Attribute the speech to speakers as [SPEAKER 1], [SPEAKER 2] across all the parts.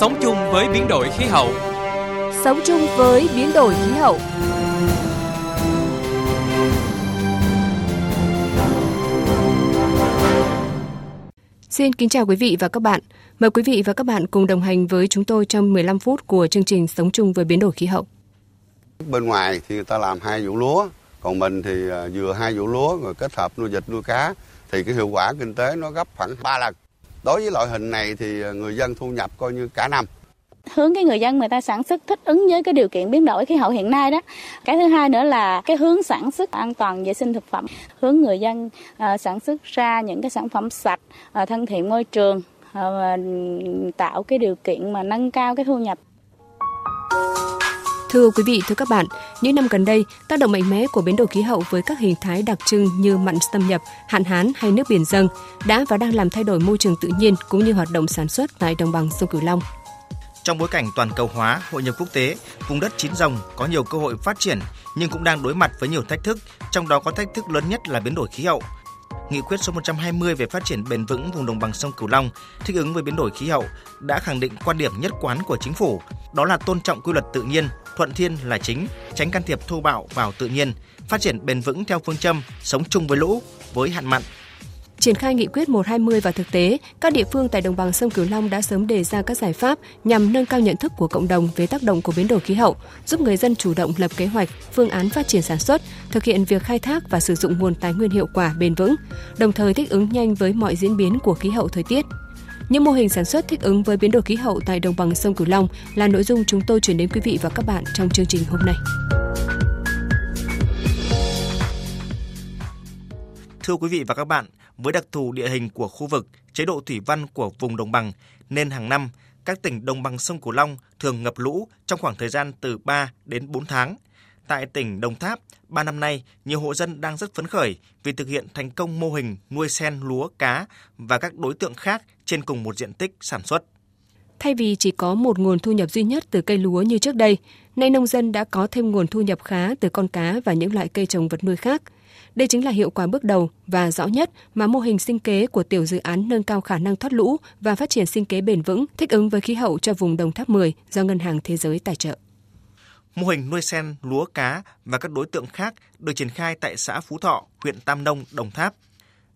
[SPEAKER 1] Sống chung với biến đổi khí hậu.
[SPEAKER 2] Sống chung với biến đổi khí hậu. Xin kính chào quý vị và các bạn. Mời quý vị và các bạn cùng đồng hành với chúng tôi trong 15 phút của chương trình Sống chung với biến đổi khí hậu.
[SPEAKER 3] Bên ngoài thì người ta làm hai vụ lúa, còn mình thì à, vừa hai vụ lúa rồi kết hợp nuôi vịt nuôi cá thì cái hiệu quả kinh tế nó gấp khoảng 3 lần. Đối với loại hình này thì ờ, người dân thu nhập coi như cả năm.
[SPEAKER 4] Hướng cái người dân người ta sản xuất thích ứng với cái điều kiện biến đổi khí hậu hiện nay đó. Cái thứ hai nữa là cái hướng sản xuất an toàn vệ sinh thực phẩm hướng người dân uh, sản xuất ra những cái sản phẩm sạch uh, thân thiện môi trường uh, tạo cái điều kiện mà nâng cao cái thu nhập.
[SPEAKER 2] Thưa quý vị, thưa các bạn, những năm gần đây, tác động mạnh mẽ của biến đổi khí hậu với các hình thái đặc trưng như mặn xâm nhập, hạn hán hay nước biển dâng đã và đang làm thay đổi môi trường tự nhiên cũng như hoạt động sản xuất tại đồng bằng sông Cửu Long.
[SPEAKER 5] Trong bối cảnh toàn cầu hóa, hội nhập quốc tế, vùng đất chín rồng có nhiều cơ hội phát triển nhưng cũng đang đối mặt với nhiều thách thức, trong đó có thách thức lớn nhất là biến đổi khí hậu. Nghị quyết số 120 về phát triển bền vững vùng đồng bằng sông Cửu Long thích ứng với biến đổi khí hậu đã khẳng định quan điểm nhất quán của chính phủ, đó là tôn trọng quy luật tự nhiên, thuận thiên là chính, tránh can thiệp thô bạo vào tự nhiên, phát triển bền vững theo phương châm sống chung với lũ, với hạn mặn,
[SPEAKER 2] Triển khai nghị quyết 120 vào thực tế, các địa phương tại đồng bằng sông Cửu Long đã sớm đề ra các giải pháp nhằm nâng cao nhận thức của cộng đồng về tác động của biến đổi khí hậu, giúp người dân chủ động lập kế hoạch, phương án phát triển sản xuất, thực hiện việc khai thác và sử dụng nguồn tài nguyên hiệu quả bền vững, đồng thời thích ứng nhanh với mọi diễn biến của khí hậu thời tiết. Những mô hình sản xuất thích ứng với biến đổi khí hậu tại đồng bằng sông Cửu Long là nội dung chúng tôi chuyển đến quý vị và các bạn trong chương trình hôm nay.
[SPEAKER 5] Thưa quý vị và các bạn, với đặc thù địa hình của khu vực, chế độ thủy văn của vùng đồng bằng nên hàng năm các tỉnh đồng bằng sông Cửu Long thường ngập lũ trong khoảng thời gian từ 3 đến 4 tháng. Tại tỉnh Đồng Tháp, ba năm nay, nhiều hộ dân đang rất phấn khởi vì thực hiện thành công mô hình nuôi sen lúa, cá và các đối tượng khác trên cùng một diện tích sản xuất.
[SPEAKER 2] Thay vì chỉ có một nguồn thu nhập duy nhất từ cây lúa như trước đây, nay nông dân đã có thêm nguồn thu nhập khá từ con cá và những loại cây trồng vật nuôi khác – đây chính là hiệu quả bước đầu và rõ nhất mà mô hình sinh kế của tiểu dự án nâng cao khả năng thoát lũ và phát triển sinh kế bền vững thích ứng với khí hậu cho vùng Đồng Tháp 10 do Ngân hàng Thế giới tài trợ.
[SPEAKER 5] Mô hình nuôi sen, lúa, cá và các đối tượng khác được triển khai tại xã Phú Thọ, huyện Tam Nông, Đồng Tháp.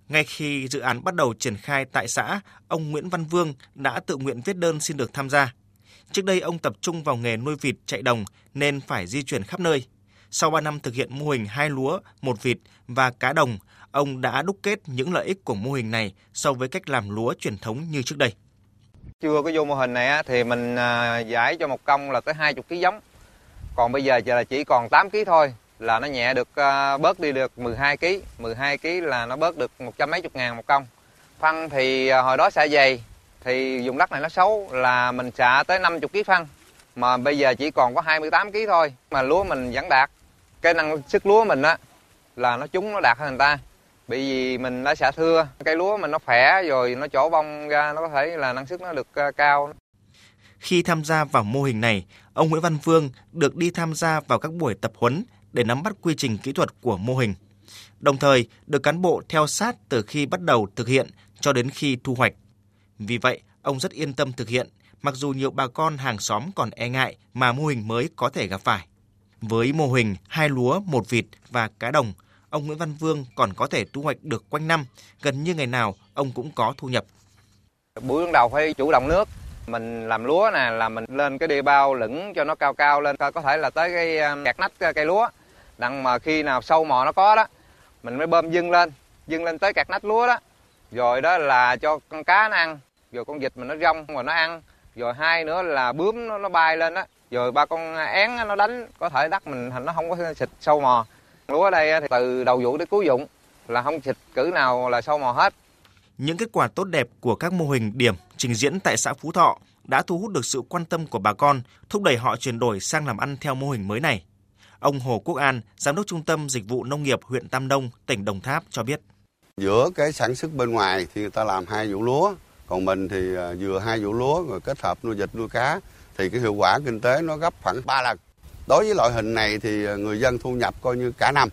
[SPEAKER 5] Ngay khi dự án bắt đầu triển khai tại xã, ông Nguyễn Văn Vương đã tự nguyện viết đơn xin được tham gia. Trước đây ông tập trung vào nghề nuôi vịt chạy đồng nên phải di chuyển khắp nơi. Sau 3 năm thực hiện mô hình hai lúa, một vịt và cá đồng, ông đã đúc kết những lợi ích của mô hình này so với cách làm lúa truyền thống như trước đây.
[SPEAKER 6] Chưa có vô mô hình này thì mình à, giải cho một công là tới 20 kg giống. Còn bây giờ là chỉ còn 8 kg thôi là nó nhẹ được à, bớt đi được 12 kg, 12 kg là nó bớt được một trăm mấy chục ngàn một công. Phân thì à, hồi đó xả dày thì dùng đất này nó xấu là mình xả tới 50 kg phân mà bây giờ chỉ còn có 28 kg thôi mà lúa mình vẫn đạt cái năng sức lúa mình á, là nó trúng, nó đạt hơn người ta. Bởi vì mình đã xả thưa, cây lúa mình nó khỏe rồi, nó chỗ bông ra, nó có thể là năng suất nó được ờ, cao.
[SPEAKER 5] Khi tham gia vào mô hình này, ông Nguyễn Văn Vương được đi tham gia vào các buổi tập huấn để nắm bắt quy trình kỹ thuật của mô hình, đồng thời được cán bộ theo sát từ khi bắt đầu thực hiện cho đến khi thu hoạch. Vì vậy, ông rất yên tâm thực hiện, mặc dù nhiều bà con hàng xóm còn e ngại mà mô hình mới có thể gặp phải với mô hình hai lúa, một vịt và cá đồng, ông Nguyễn Văn Vương còn có thể thu hoạch được quanh năm, gần như ngày nào ông cũng có thu nhập.
[SPEAKER 6] Buổi đầu phải chủ động nước, mình làm lúa nè là mình lên cái đê bao lửng cho nó cao cao lên có thể là tới cái um, gạt nách uh, cây lúa. Đặng mà khi nào sâu mò nó có đó mình mới bơm dưng lên dưng lên tới cạt nách lúa đó. Rồi đó là cho con cá nó ăn rồi con vịt mình nó rong rồi nó ăn. Rồi hai nữa là bướm nó, nó bay lên đó rồi ba con én nó đánh có thể đất mình thành nó không có xịt sâu mò lúa ở đây thì từ đầu vụ đến cuối dụng là không xịt cử nào là sâu mò hết
[SPEAKER 5] những kết quả tốt đẹp của các mô hình điểm trình diễn tại xã Phú Thọ đã thu hút được sự quan tâm của bà con, thúc đẩy họ chuyển đổi sang làm ăn theo mô hình mới này. Ông Hồ Quốc An, Giám đốc Trung tâm Dịch vụ Nông nghiệp huyện Tam Nông, tỉnh Đồng Tháp cho biết.
[SPEAKER 3] Giữa cái sản xuất bên ngoài thì người ta làm hai vụ lúa, còn mình thì à, vừa hai vụ lúa rồi kết hợp nuôi vịt nuôi cá thì cái hiệu quả kinh tế nó gấp khoảng 3 lần. Đối với loại hình này thì ờ, người dân thu nhập coi như cả năm,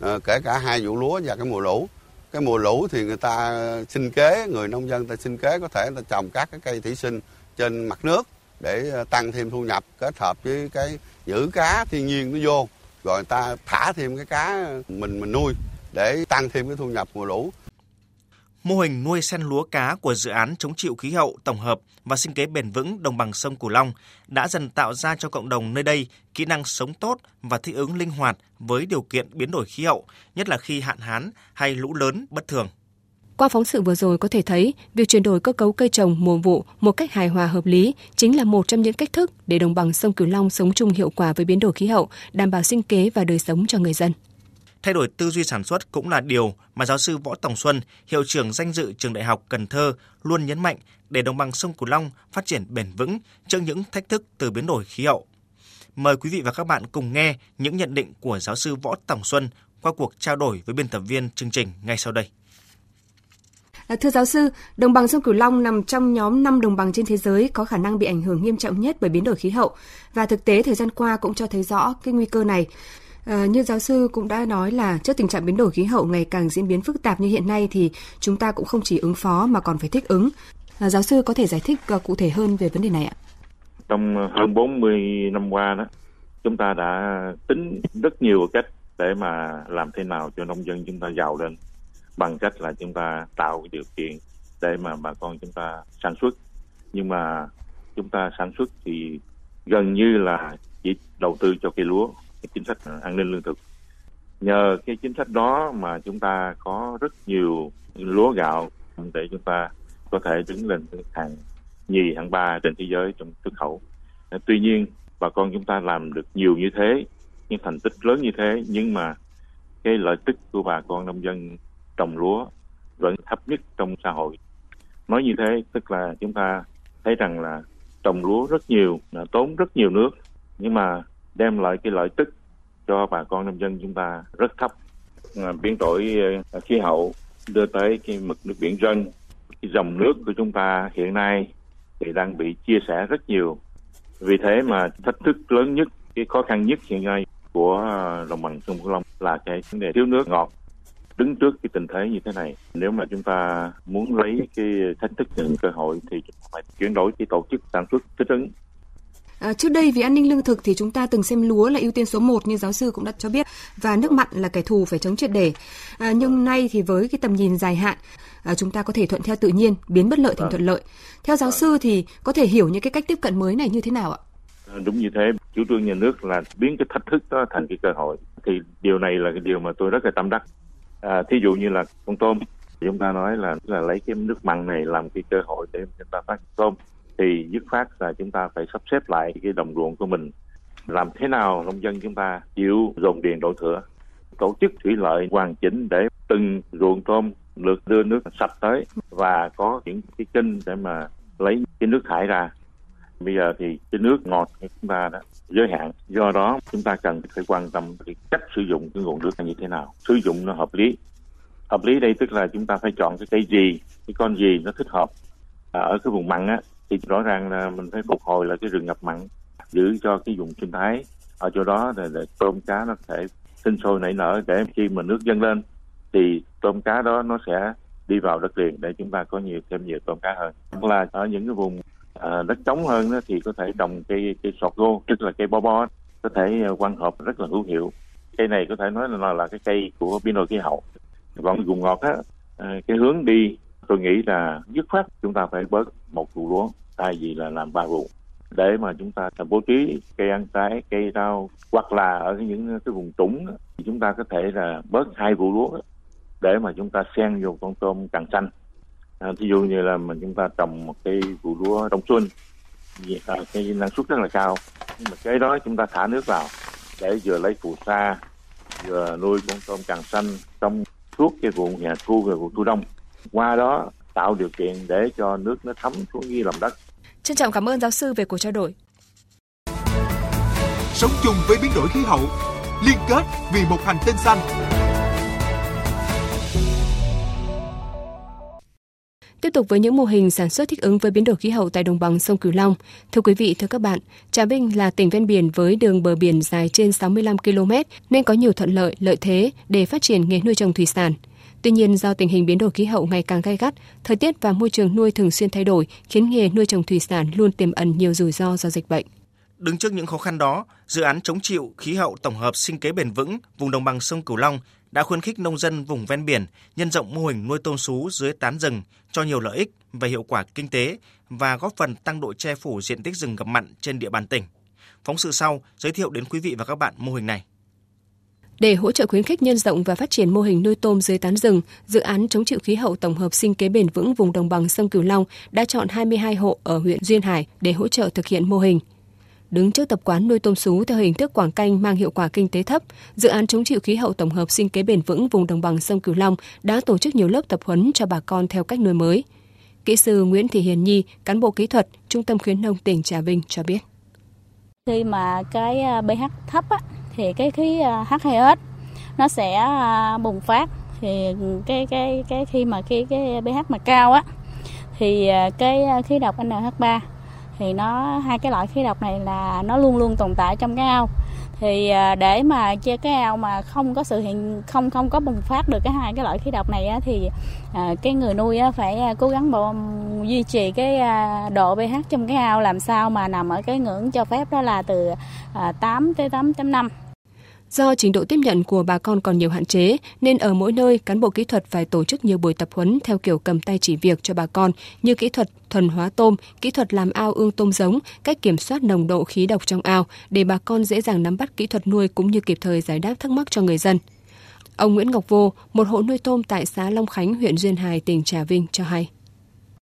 [SPEAKER 3] ờ, kể cả hai vụ lúa và cái mùa lũ. Cái mùa lũ thì người ta sinh kế, người nông dân ta sinh kế có thể ta trồng các cái cây thủy sinh trên mặt nước để ờ, tăng thêm thu nhập kết hợp với cái giữ cá thiên nhiên nó vô rồi người ta thả thêm cái cá mình mình nuôi để tăng thêm cái thu nhập mùa lũ.
[SPEAKER 5] Mô hình nuôi sen lúa cá của dự án chống chịu khí hậu tổng hợp và sinh kế bền vững đồng bằng sông Cửu Long đã dần tạo ra cho cộng đồng nơi đây kỹ năng sống tốt và thích ứng linh hoạt với điều kiện biến đổi khí hậu, nhất là khi hạn hán hay lũ lớn bất thường.
[SPEAKER 2] Qua phóng sự vừa rồi có thể thấy, việc chuyển đổi cơ cấu cây trồng mùa vụ một cách hài hòa hợp lý chính là một trong những cách thức để đồng bằng sông Cửu Long sống chung hiệu quả với biến đổi khí hậu, đảm bảo sinh kế và đời sống cho người dân.
[SPEAKER 5] Thay đổi tư duy sản xuất cũng là điều mà giáo sư Võ Tòng Xuân, hiệu trưởng danh dự trường Đại học Cần Thơ luôn nhấn mạnh để đồng bằng sông Cửu Long phát triển bền vững trước những thách thức từ biến đổi khí hậu. Mời quý vị và các bạn cùng nghe những nhận định của giáo sư Võ Tòng Xuân qua cuộc trao đổi với biên tập viên chương trình ngay sau đây.
[SPEAKER 2] À, thưa giáo sư, đồng bằng sông Cửu Long nằm trong nhóm 5 đồng bằng trên thế giới có khả năng bị ảnh hưởng nghiêm trọng nhất bởi biến đổi khí hậu và thực tế thời gian qua cũng cho thấy rõ cái nguy cơ này. À, như giáo sư cũng đã nói là trước tình trạng biến đổi khí hậu ngày càng diễn biến phức tạp như hiện nay thì chúng ta cũng không chỉ ứng phó mà còn phải thích ứng. À, giáo sư có thể giải thích à, cụ thể hơn về vấn đề này ạ?
[SPEAKER 7] Trong à, hơn 40 năm qua đó, chúng ta đã tính rất nhiều cách để mà làm thế nào cho nông dân chúng ta giàu lên bằng cách là chúng ta tạo cái điều kiện để mà bà con chúng ta sản xuất nhưng mà chúng ta sản xuất thì gần như là chỉ đầu tư cho cây lúa cái chính sách an ninh lương thực. Nhờ cái chính sách đó mà chúng ta có rất nhiều lúa gạo để chúng ta có thể đứng lên hàng nhì, hàng ba trên thế giới trong xuất khẩu. Tuy nhiên, bà con chúng ta làm được nhiều như thế, những thành tích lớn như thế, nhưng mà cái lợi tức của bà con nông dân trồng lúa vẫn thấp nhất trong xã hội. Nói như thế, tức là chúng ta thấy rằng là trồng lúa rất nhiều, là tốn rất nhiều nước, nhưng mà đem lại cái lợi tức cho bà con nông dân chúng ta rất thấp. À, biến đổi à, khí hậu đưa tới cái mực nước biển dâng cái dòng nước của chúng ta hiện nay thì đang bị chia sẻ rất nhiều. Vì thế mà thách thức lớn nhất, cái khó khăn nhất hiện nay của à, đồng bằng sông cửu long là cái vấn đề thiếu nước ngọt. Đứng trước cái tình thế như thế này, nếu mà chúng ta muốn lấy cái thách thức, những cơ hội thì chúng ta phải chuyển đổi cái tổ chức sản xuất thích ứng.
[SPEAKER 2] À, trước đây vì an ninh lương thực thì chúng ta từng xem lúa là ưu tiên số 1 như giáo sư cũng đã cho biết và nước mặn là kẻ thù phải chống triệt để. À, nhưng nay thì với cái tầm nhìn dài hạn à, chúng ta có thể thuận theo tự nhiên biến bất lợi thành thuận lợi. Theo giáo sư thì có thể hiểu những cái cách tiếp cận mới này như thế nào ạ?
[SPEAKER 7] À, đúng như thế, chủ trương nhà nước là biến cái thách thức đó thành cái cơ hội. Thì điều này là cái điều mà tôi rất là tâm đắc à, thí dụ như là con tôm chúng ta nói là là lấy cái nước mặn này làm cái cơ hội để chúng ta phát tôm thì dứt phát là chúng ta phải sắp xếp lại cái đồng ruộng của mình. Làm thế nào nông dân chúng ta chịu dồn điền đổ thừa? Tổ chức thủy lợi hoàn chỉnh để từng ruộng tôm được đưa nước sạch tới và có những cái kênh để mà lấy cái nước thải ra. Bây giờ thì cái nước ngọt của chúng ta đó giới hạn do đó chúng ta cần phải quan tâm cái cách sử dụng cái nguồn nước như thế nào. Sử dụng nó hợp lý. Hợp lý đây tức là chúng ta phải chọn cái cây gì cái con gì nó thích hợp. À, ở cái vùng mặn á thì rõ ràng là mình phải phục hồi lại cái rừng ngập mặn giữ cho cái vùng sinh thái. Ở chỗ đó để, để tôm cá nó có thể sinh sôi nảy nở để khi mà nước dâng lên thì tôm cá đó nó sẽ đi vào đất liền để chúng ta có nhiều thêm nhiều tôm cá hơn. Hoặc là ở những cái vùng à, đất trống hơn đó, thì có thể trồng cây cây sọt gô tức là cây bo bo có thể ờ, quan hợp rất là hữu hiệu. Cây này có thể nói là là cái cây của biến đổi khí hậu. Còn vùng ngọt á ờ, cái hướng đi tôi nghĩ là dứt khoát chúng ta phải bớt một vụ lúa thay vì là làm ba vụ để mà chúng ta bố trí cây ăn trái cây rau hoặc là ở những cái vùng trũng thì chúng ta có thể là bớt hai vụ lúa để mà chúng ta xen vô con tôm càng xanh. À, ví dụ như là mình chúng ta trồng một cái vụ lúa đông xuân à, cái năng suất rất là cao. Nhưng mà cái đó chúng ta thả nước vào để vừa lấy phù sa vừa nuôi con tôm càng xanh trong suốt cái vụ hè thu và vụ thu đông qua đó tạo điều kiện để cho nước nó thấm xuống dưới lòng đất
[SPEAKER 2] Trân trọng cảm ơn giáo sư về cuộc trao đổi.
[SPEAKER 1] Sống chung với biến đổi khí hậu, liên kết vì một hành tinh xanh.
[SPEAKER 2] Tiếp tục với những mô hình sản xuất thích ứng với biến đổi khí hậu tại đồng bằng sông Cửu Long. Thưa quý vị, thưa các bạn, Trà Vinh là tỉnh ven biển với đường bờ biển dài trên 65 km nên có nhiều thuận lợi, lợi thế để phát triển nghề nuôi trồng thủy sản. Tuy nhiên, do tình hình biến đổi khí hậu ngày càng gay gắt, thời tiết và môi trường nuôi thường xuyên thay đổi, khiến nghề nuôi trồng thủy sản luôn tiềm ẩn nhiều rủi ro do dịch bệnh.
[SPEAKER 5] Đứng trước những khó khăn đó, dự án chống chịu khí hậu tổng hợp sinh kế bền vững vùng đồng bằng sông Cửu Long đã khuyến khích nông dân vùng ven biển nhân rộng mô hình nuôi tôm sú dưới tán rừng cho nhiều lợi ích và hiệu quả kinh tế và góp phần tăng độ che phủ diện tích rừng ngập mặn trên địa bàn tỉnh. Phóng sự sau giới thiệu đến quý vị và các bạn mô hình này.
[SPEAKER 2] Để hỗ trợ khuyến khích nhân rộng và phát triển mô hình nuôi tôm dưới tán rừng, dự án chống chịu khí hậu tổng hợp sinh kế bền vững vùng đồng bằng sông Cửu Long đã chọn 22 hộ ở huyện Duyên Hải để hỗ trợ thực hiện mô hình. Đứng trước tập quán nuôi tôm sú theo hình thức quảng canh mang hiệu quả kinh tế thấp, dự án chống chịu khí hậu tổng hợp sinh kế bền vững vùng đồng bằng sông Cửu Long đã tổ chức nhiều lớp tập huấn cho bà con theo cách nuôi mới. Kỹ sư Nguyễn Thị Hiền Nhi, cán bộ kỹ thuật, Trung tâm khuyến nông tỉnh Trà Vinh cho biết.
[SPEAKER 4] Khi mà cái à, pH thấp á, thì cái khí à, H2S nó sẽ à, bùng phát. Thì cái cái cái khi mà khi cái pH mà cao á thì à, cái khí độc NH3 thì nó hai cái loại khí độc này là nó luôn luôn tồn tại trong cái ao. Thì để mà che cái ao mà không có sự hiện không không có bùng phát được cái hai cái loại khí độc này á, thì à, cái người nuôi á, phải cố gắng bộ, duy trì cái độ pH trong cái ao. Làm sao mà nằm ở cái ngưỡng cho phép đó là từ 8 tới 8.5
[SPEAKER 2] Do trình độ tiếp nhận của bà con còn nhiều hạn chế, nên ở mỗi nơi cán bộ kỹ thuật phải tổ chức nhiều buổi tập huấn theo kiểu cầm tay chỉ việc cho bà con như kỹ thuật thuần hóa tôm, kỹ thuật làm ao ương tôm giống, cách kiểm soát nồng độ khí độc trong ao để bà con dễ dàng nắm bắt kỹ thuật nuôi cũng như kịp thời giải đáp thắc mắc cho người dân. Ông Nguyễn Ngọc Vô, một hộ nuôi tôm tại xã Long Khánh, huyện Duyên Hải, tỉnh Trà Vinh cho hay.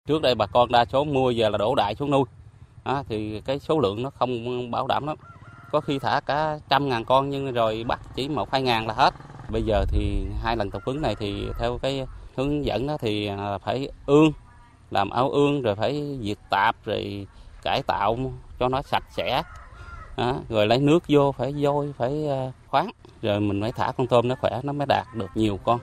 [SPEAKER 8] Trước đây bà con đa số mua giờ là đổ đại xuống nuôi, à, thì cái số lượng nó không bảo đảm lắm có khi thả cả trăm ngàn con nhưng rồi bắt chỉ một hai ngàn là hết. Bây giờ thì hai lần tập huấn này thì theo cái hướng dẫn đó thì à, phải ương làm áo ương rồi phải diệt tạp rồi cải tạo cho nó sạch sẽ. Đó, rồi lấy nước vô phải vôi phải à, khoáng rồi mình mới thả con tôm nó khỏe nó mới đạt được nhiều con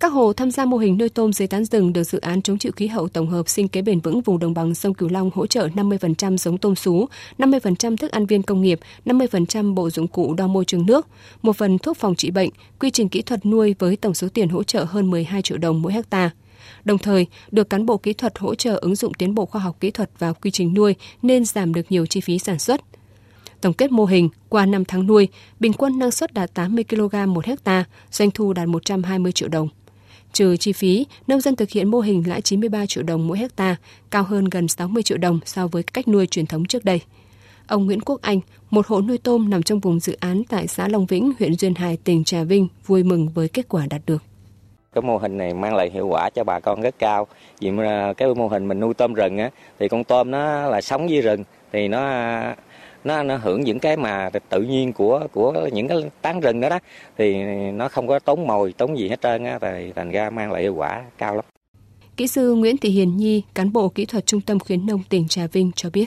[SPEAKER 2] các hồ tham gia mô hình nuôi tôm dưới tán rừng được dự án chống chịu khí hậu tổng hợp sinh kế bền vững vùng đồng bằng sông Cửu Long hỗ trợ 50% giống tôm sú, 50% thức ăn viên công nghiệp, 50% bộ dụng cụ đo môi trường nước, một phần thuốc phòng trị bệnh, quy trình kỹ thuật nuôi với tổng số tiền hỗ trợ hơn 12 triệu đồng mỗi hecta. Đồng thời, được cán bộ kỹ thuật hỗ trợ ứng dụng tiến bộ khoa học kỹ thuật vào quy trình nuôi nên giảm được nhiều chi phí sản xuất. Tổng kết mô hình, qua 5 tháng nuôi, bình quân năng suất đạt 80 kg một hecta, doanh thu đạt 120 triệu đồng. Trừ chi phí, nông dân thực hiện mô hình lãi 93 triệu đồng mỗi hecta, cao hơn gần 60 triệu đồng so với cách nuôi truyền thống trước đây. Ông Nguyễn Quốc Anh, một hộ nuôi tôm nằm trong vùng dự án tại xã Long Vĩnh, huyện Duyên Hải, tỉnh Trà Vinh, vui mừng với kết quả đạt được.
[SPEAKER 9] Cái mô hình này mang lại hiệu quả cho bà con rất cao. Vì à, cái mô hình mình nuôi tôm rừng á, thì con tôm nó là sống dưới rừng thì nó nó nó hưởng những cái mà tự nhiên của của những cái tán rừng đó đó thì nó không có tốn mồi tốn gì hết trơn á thì thành ra mang lại hiệu quả cao lắm.
[SPEAKER 2] Kỹ sư Nguyễn Thị Hiền Nhi, cán bộ kỹ thuật Trung tâm khuyến nông tỉnh Trà Vinh cho biết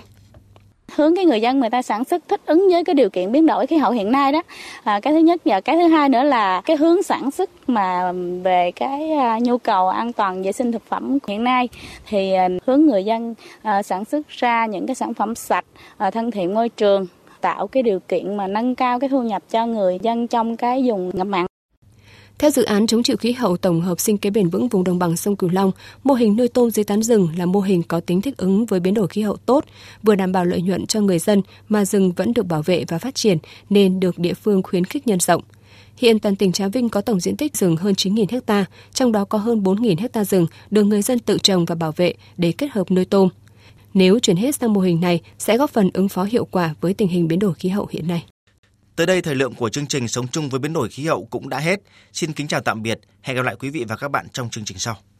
[SPEAKER 4] hướng cái người dân người ta sản xuất thích ứng với cái điều kiện biến đổi khí hậu hiện nay đó. À, cái thứ nhất và cái thứ hai nữa là cái hướng sản xuất mà về cái à, nhu cầu an toàn vệ sinh thực phẩm hiện nay thì à, hướng người dân à, sản xuất ra những cái sản phẩm sạch à, thân thiện môi trường tạo cái điều kiện mà nâng cao cái thu nhập cho người dân trong cái vùng ngập mặn
[SPEAKER 2] theo dự án chống chịu khí hậu tổng hợp sinh kế bền vững vùng đồng bằng sông Cửu Long, mô hình nuôi tôm dưới tán rừng là mô hình có tính thích ứng với biến đổi khí hậu tốt, vừa đảm bảo lợi nhuận cho người dân mà rừng vẫn được bảo vệ và phát triển nên được địa phương khuyến khích nhân rộng. Hiện toàn tỉnh Trà Vinh có tổng diện tích rừng hơn 9.000 ha, trong đó có hơn 4.000 ha rừng được người dân tự trồng và bảo vệ để kết hợp nuôi tôm. Nếu chuyển hết sang mô hình này sẽ góp phần ứng phó hiệu quả với tình hình biến đổi khí hậu hiện nay.
[SPEAKER 5] Tới đây thời lượng của chương trình Sống chung với biến đổi khí hậu cũng đã hết. Xin kính chào tạm biệt. Hẹn gặp lại quý vị và các bạn trong chương trình sau.